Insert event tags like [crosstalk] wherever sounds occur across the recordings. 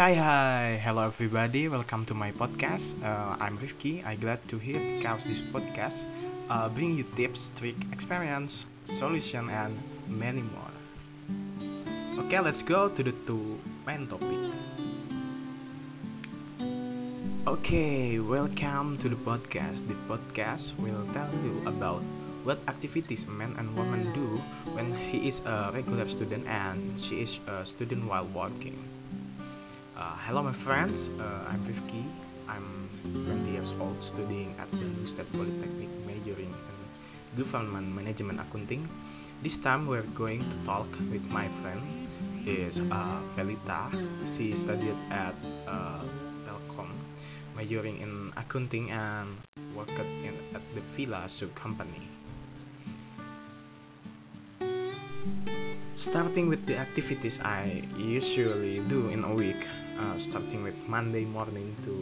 hi, hi. Hello, everybody. Welcome to my podcast. Uh, I'm Rifki. I'm glad to hear because this podcast uh, bring you tips, trick, experience, solution, and many more. Okay, let's go to the two main topic. Okay, welcome to the podcast. The podcast will tell you about what activities men and woman do when he is a regular student and she is a student while working. Uh, hello, my friends. Uh, I'm Rifki. I'm 20 years old, studying at the State Polytechnic, majoring in Government Management Accounting. This time, we're going to talk with my friend. Is uh, Felita. She studied at uh, Telkom, majoring in accounting and worked in at the Villa Sub Company. Starting with the activities I usually do in a week, uh, starting with Monday morning to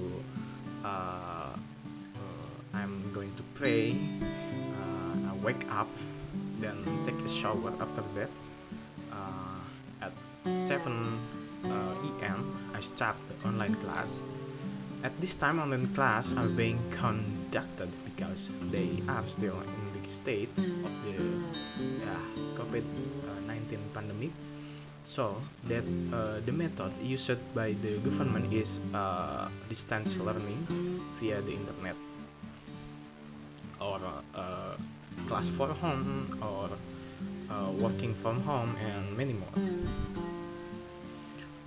uh, uh, I'm going to pray, uh, I wake up, then take a shower after that. Uh, at 7 uh, em, I start the online class. At this time, online class are being conducted because they are still in the state of the so that uh, the method used by the government is uh, distance learning via the internet or uh, class for home or uh, working from home and many more.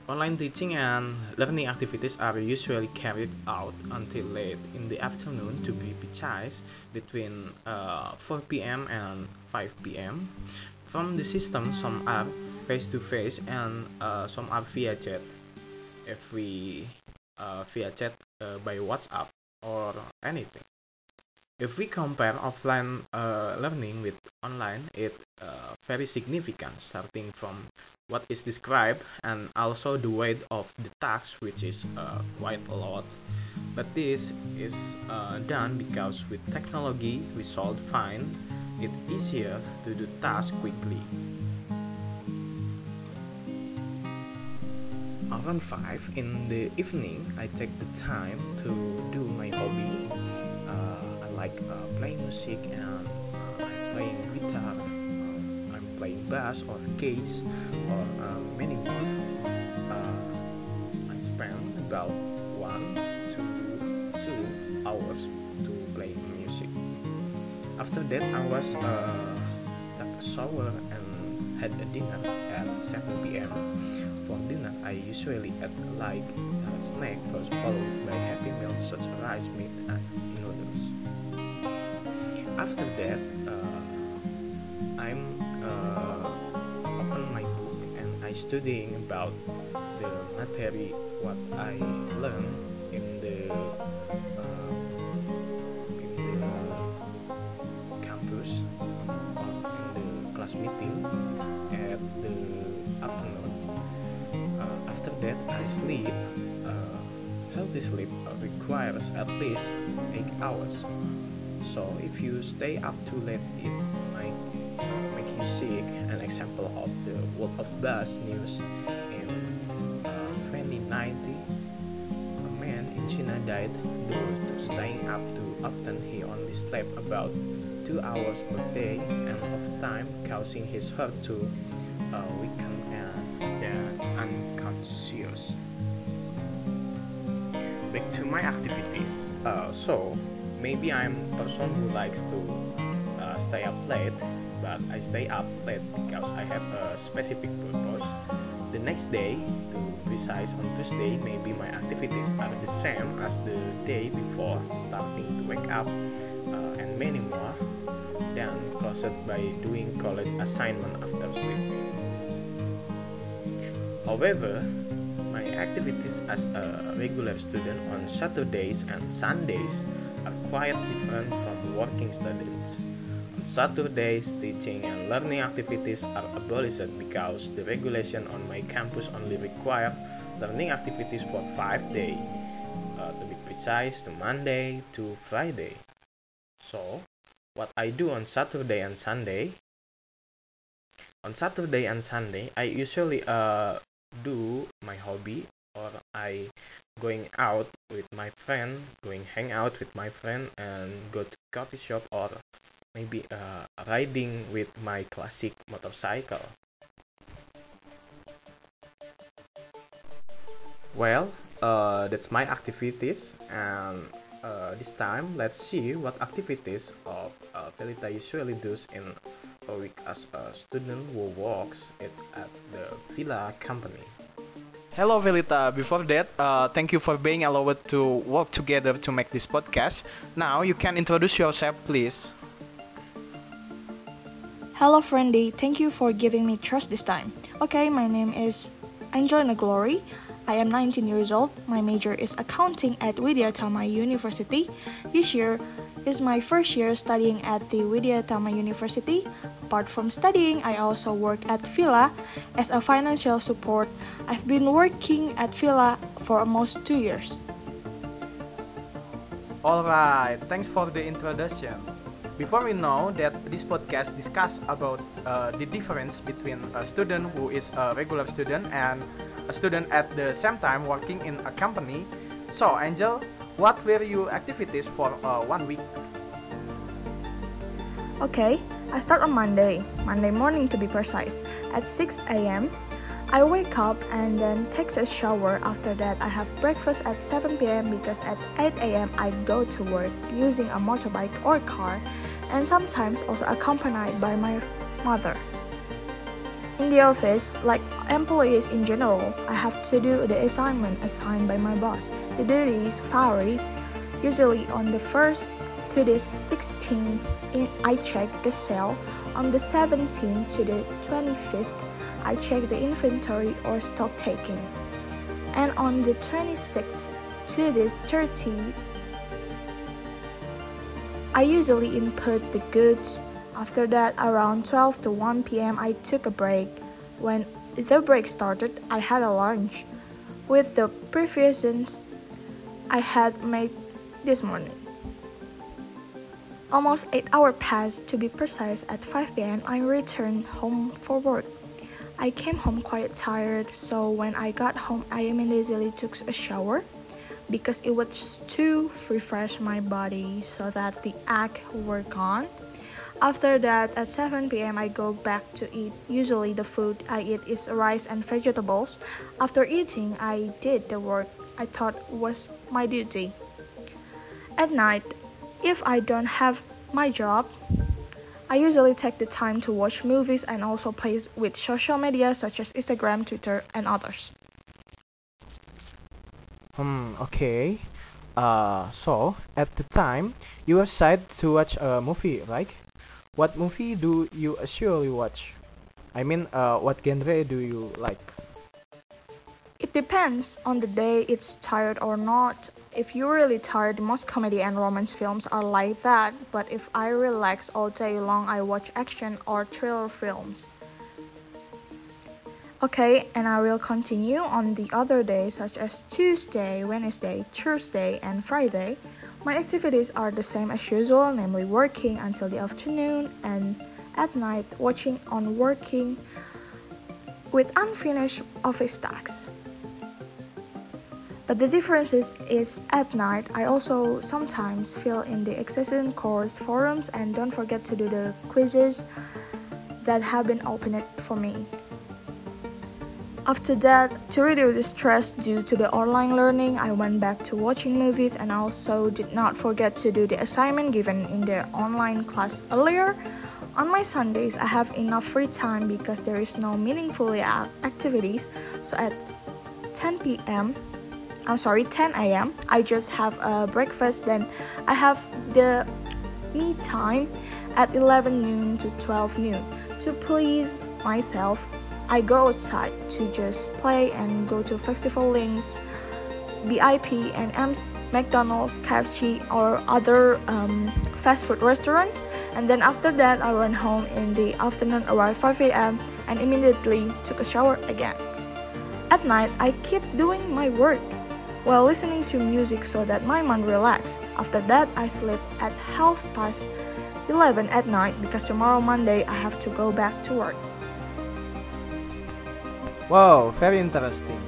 Online teaching and learning activities are usually carried out until late in the afternoon to be precise between uh, 4 p.m. and 5 p.m. From the system, some are face to face and uh, some are via chat. If we uh, via chat uh, by WhatsApp or anything. If we compare offline uh, learning with online, it uh, very significant starting from what is described and also the weight of the task, which is uh, quite a lot. But this is done because with technology we solve find it easier to do tasks quickly. Around 5 in the evening, I take the time to do my hobby. Uh, I like uh, playing music and uh, I'm playing guitar, uh, I'm playing bass or keys or uh, many more. Uh, I spend about that, I was uh, took a shower and had a dinner at 7 p.m. For dinner, I usually eat like a snack first followed by heavy meals such as rice, meat, and noodles. After that, uh, I'm uh, open my book and I studying about the material what I learned in the sleep requires at least 8 hours. So if you stay up too late, it might make you sick. An example of the World of Buzz news in uh, 2090, a man in China died due to staying up too often. He only slept about two hours per day and of time, causing his heart to uh, weaken my activities. Uh, so maybe I'm a person who likes to uh, stay up late, but I stay up late because I have a specific purpose. The next day, to precise on Tuesday, maybe my activities are the same as the day before, starting to wake up uh, and many more. Then closed by doing college assignment after sleep. However, my activities as a regular student on Saturdays and Sundays are quite different from working students. On Saturdays, teaching and learning activities are abolished because the regulation on my campus only require learning activities for 5 days, uh, to be precise, to Monday to Friday. So, what I do on Saturday and Sunday, on Saturday and Sunday, I usually uh, do my hobby or I going out with my friend, going hang out with my friend and go to coffee shop or maybe uh, riding with my classic motorcycle. Well, uh, that's my activities and uh, this time let's see what activities of uh, Felita usually does in a week as a student who works at, at the Villa company. Hello, Velita. Before that, uh, thank you for being allowed to work together to make this podcast. Now you can introduce yourself, please. Hello, Friendy. Thank you for giving me trust this time. Okay, my name is Angelina Glory. I am 19 years old. My major is accounting at Widyatama University. This year is my first year studying at the Widyatama University. Apart from studying, I also work at Villa as a financial support. I've been working at Villa for almost two years. Alright, thanks for the introduction. Before we know that this podcast discuss about uh, the difference between a student who is a regular student and a student at the same time working in a company. So, Angel, what were your activities for uh, one week? Okay, I start on Monday, Monday morning to be precise, at 6 a.m. I wake up and then take a shower. After that, I have breakfast at 7 p.m. because at 8 a.m. I go to work using a motorbike or car and sometimes also accompanied by my mother. In the office, like employees in general, I have to do the assignment assigned by my boss. The duties vary. Usually on the 1st to the 16th, I check the sale. On the 17th to the 25th, I check the inventory or stock taking. And on the 26th to the 30th, I usually input the goods after that, around 12 to 1 p.m., I took a break. When the break started, I had a lunch with the provisions I had made this morning. Almost 8 hours passed to be precise. At 5 p.m., I returned home for work. I came home quite tired, so when I got home, I immediately took a shower because it was to refresh my body so that the act were gone. After that, at 7 p.m., I go back to eat. Usually, the food I eat is rice and vegetables. After eating, I did the work I thought was my duty. At night, if I don't have my job, I usually take the time to watch movies and also play with social media such as Instagram, Twitter, and others. Hmm, okay. Uh, so, at the time, you decided to watch a movie, right? What movie do you usually watch? I mean, uh, what genre do you like? It depends on the day it's tired or not. If you're really tired, most comedy and romance films are like that. But if I relax all day long, I watch action or thriller films. Okay, and I will continue on the other days such as Tuesday, Wednesday, Thursday, and Friday. My activities are the same as usual, namely working until the afternoon and at night watching on working with unfinished office tasks. But the difference is, is at night I also sometimes fill in the existing course forums and don't forget to do the quizzes that have been opened for me. After that, to reduce the stress due to the online learning, I went back to watching movies and also did not forget to do the assignment given in the online class earlier. On my Sundays, I have enough free time because there is no meaningful activities. So at 10 p.m., I'm sorry, 10 a.m., I just have a breakfast. Then I have the me time at 11 noon to 12 noon to please myself I go outside to just play and go to festival links, BIP and M's, McDonald's, KFC, or other um, fast food restaurants. And then after that, I went home in the afternoon around 5 a.m. and immediately took a shower again. At night, I keep doing my work while listening to music so that my mind relax. After that, I sleep at half past 11 at night because tomorrow Monday I have to go back to work. Wow, very interesting.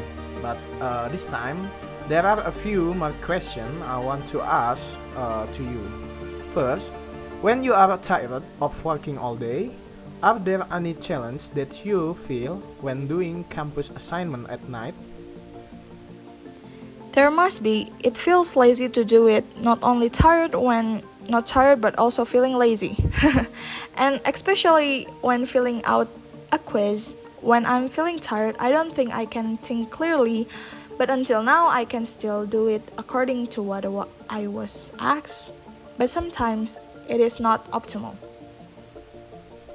But uh, this time, there are a few more questions I want to ask uh, to you. First, when you are tired of working all day, are there any challenges that you feel when doing campus assignment at night? There must be. It feels lazy to do it, not only tired when not tired but also feeling lazy. [laughs] and especially when filling out a quiz, when I'm feeling tired, I don't think I can think clearly, but until now I can still do it according to what I was asked. But sometimes it is not optimal.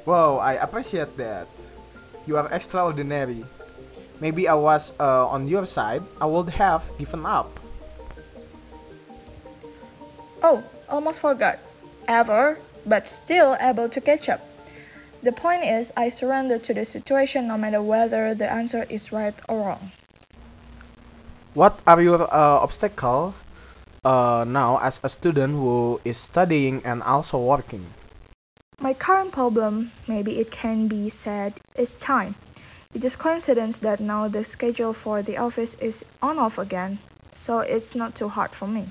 Wow, I appreciate that. You are extraordinary. Maybe I was uh, on your side, I would have given up. Oh, almost forgot. Ever, but still able to catch up. The point is, I surrender to the situation no matter whether the answer is right or wrong. What are your uh, obstacles uh, now as a student who is studying and also working? My current problem, maybe it can be said, is time. It is coincidence that now the schedule for the office is on off again, so it's not too hard for me.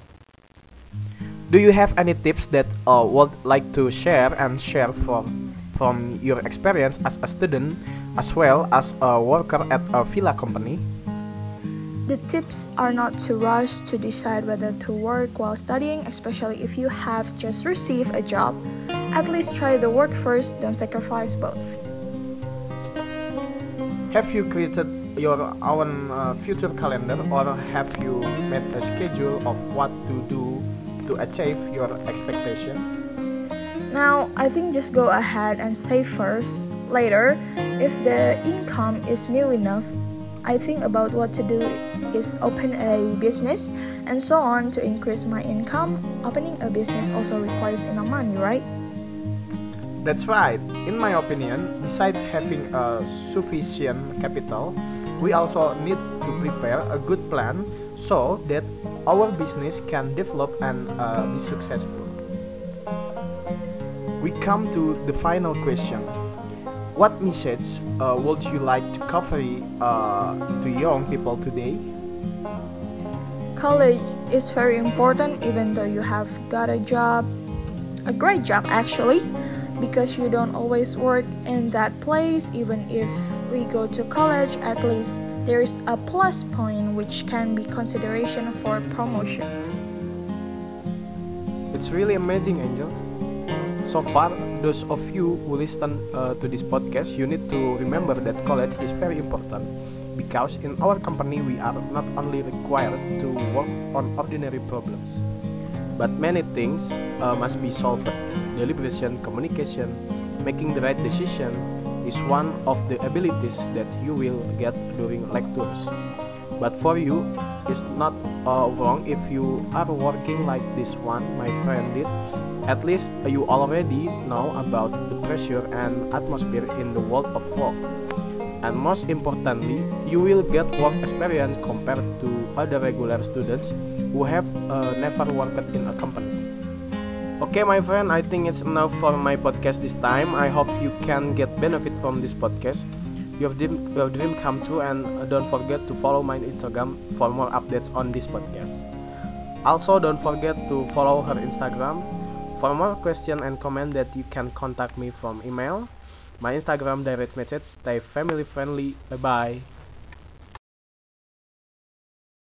Do you have any tips that uh, would like to share and share from from your experience as a student as well as a worker at a villa company? The tips are not to rush to decide whether to work while studying, especially if you have just received a job. At least try the work first, don't sacrifice both. Have you created your own uh, future calendar or have you made a schedule of what to do to achieve your expectation? Now, I think just go ahead and save first. Later, if the income is new enough, I think about what to do is open a business and so on to increase my income. Opening a business also requires enough money, right? That's right. In my opinion, besides having a sufficient capital, we also need to prepare a good plan so that our business can develop and uh, be successful. We come to the final question. What message uh, would you like to convey uh, to young people today? College is very important even though you have got a job, a great job actually because you don't always work in that place even if we go to college at least there's a plus point which can be consideration for promotion it's really amazing angel so far those of you who listen uh, to this podcast you need to remember that college is very important because in our company we are not only required to work on ordinary problems but many things uh, must be solved. Deliberation, communication, making the right decision is one of the abilities that you will get during lectures. But for you, it's not uh, wrong if you are working like this one, my friend did. At least you already know about the pressure and atmosphere in the world of work. And most importantly, you will get work experience compared to other regular students who have uh, never worked in a company. Okay, my friend, I think it's enough for my podcast this time. I hope you can get benefit from this podcast. Your dream, your dream come true, and don't forget to follow my Instagram for more updates on this podcast. Also, don't forget to follow her Instagram. For more question and comment that you can contact me from email. My Instagram direct message. Stay family friendly. Bye bye.